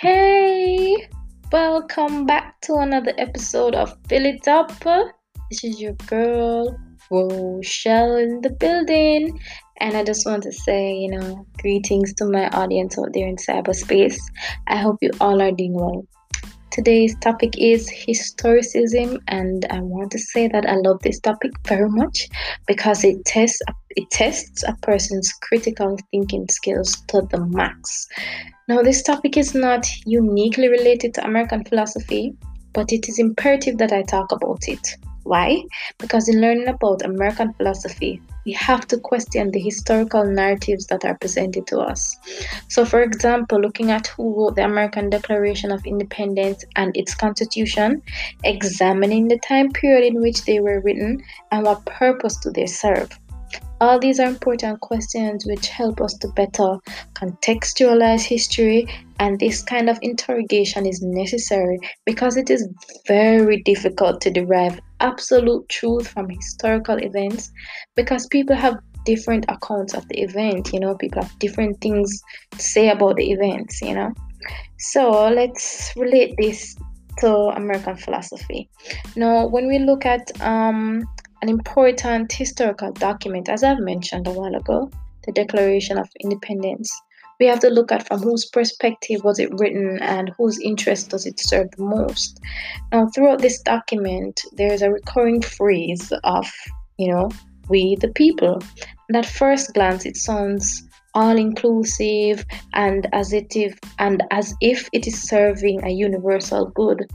Hey, welcome back to another episode of Fill It Up. This is your girl, Rochelle, in the building. And I just want to say, you know, greetings to my audience out there in cyberspace. I hope you all are doing well. Today's topic is historicism, and I want to say that I love this topic very much because it tests it tests a person's critical thinking skills to the max. Now, this topic is not uniquely related to American philosophy, but it is imperative that I talk about it. Why? Because in learning about American philosophy, we have to question the historical narratives that are presented to us. So, for example, looking at who wrote the American Declaration of Independence and its Constitution, examining the time period in which they were written and what purpose do they serve. All these are important questions which help us to better contextualize history, and this kind of interrogation is necessary because it is very difficult to derive absolute truth from historical events because people have different accounts of the event, you know, people have different things to say about the events, you know. So let's relate this to American philosophy. Now, when we look at um, an important historical document, as I've mentioned a while ago, the Declaration of Independence. We have to look at from whose perspective was it written and whose interest does it serve the most. Now, throughout this document, there is a recurring phrase of, you know, we the people. And at first glance, it sounds all inclusive and as if and as if it is serving a universal good.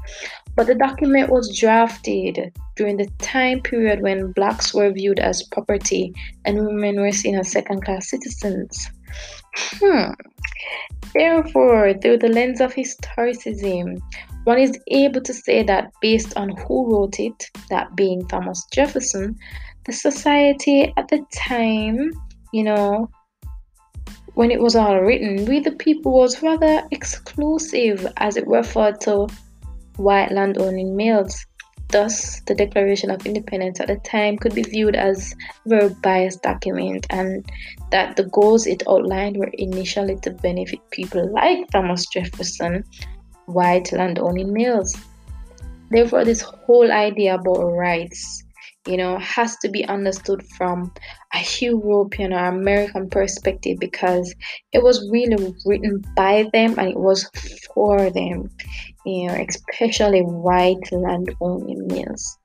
But the document was drafted during the time period when blacks were viewed as property and women were seen as second class citizens. Hmm. Therefore, through the lens of historicism, one is able to say that based on who wrote it, that being Thomas Jefferson, the society at the time, you know, when it was all written, we the people was rather exclusive as it referred to white landowning males. Thus, the Declaration of Independence at the time could be viewed as a very biased document, and that the goals it outlined were initially to benefit people like Thomas Jefferson, white landowning males. Therefore, this whole idea about rights you know, has to be understood from a European or American perspective because it was really written by them and it was for them, you know, especially white land owning males.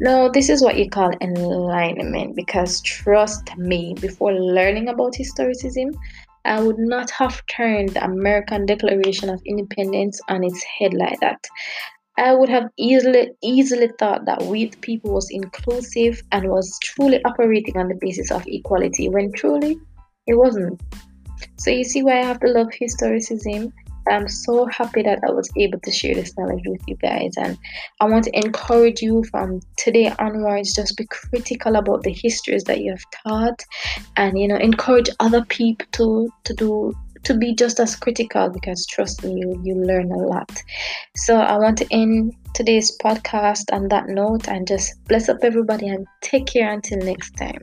Now, this is what you call enlightenment because trust me, before learning about historicism, I would not have turned the American Declaration of Independence on its head like that. I would have easily easily thought that with people was inclusive and was truly operating on the basis of equality when truly it wasn't. So you see why I have to love historicism. I'm so happy that I was able to share this knowledge with you guys and I want to encourage you from today onwards just be critical about the histories that you have taught and you know encourage other people to to do to be just as critical because trust me, you, you learn a lot. So I want to end today's podcast on that note and just bless up everybody and take care until next time.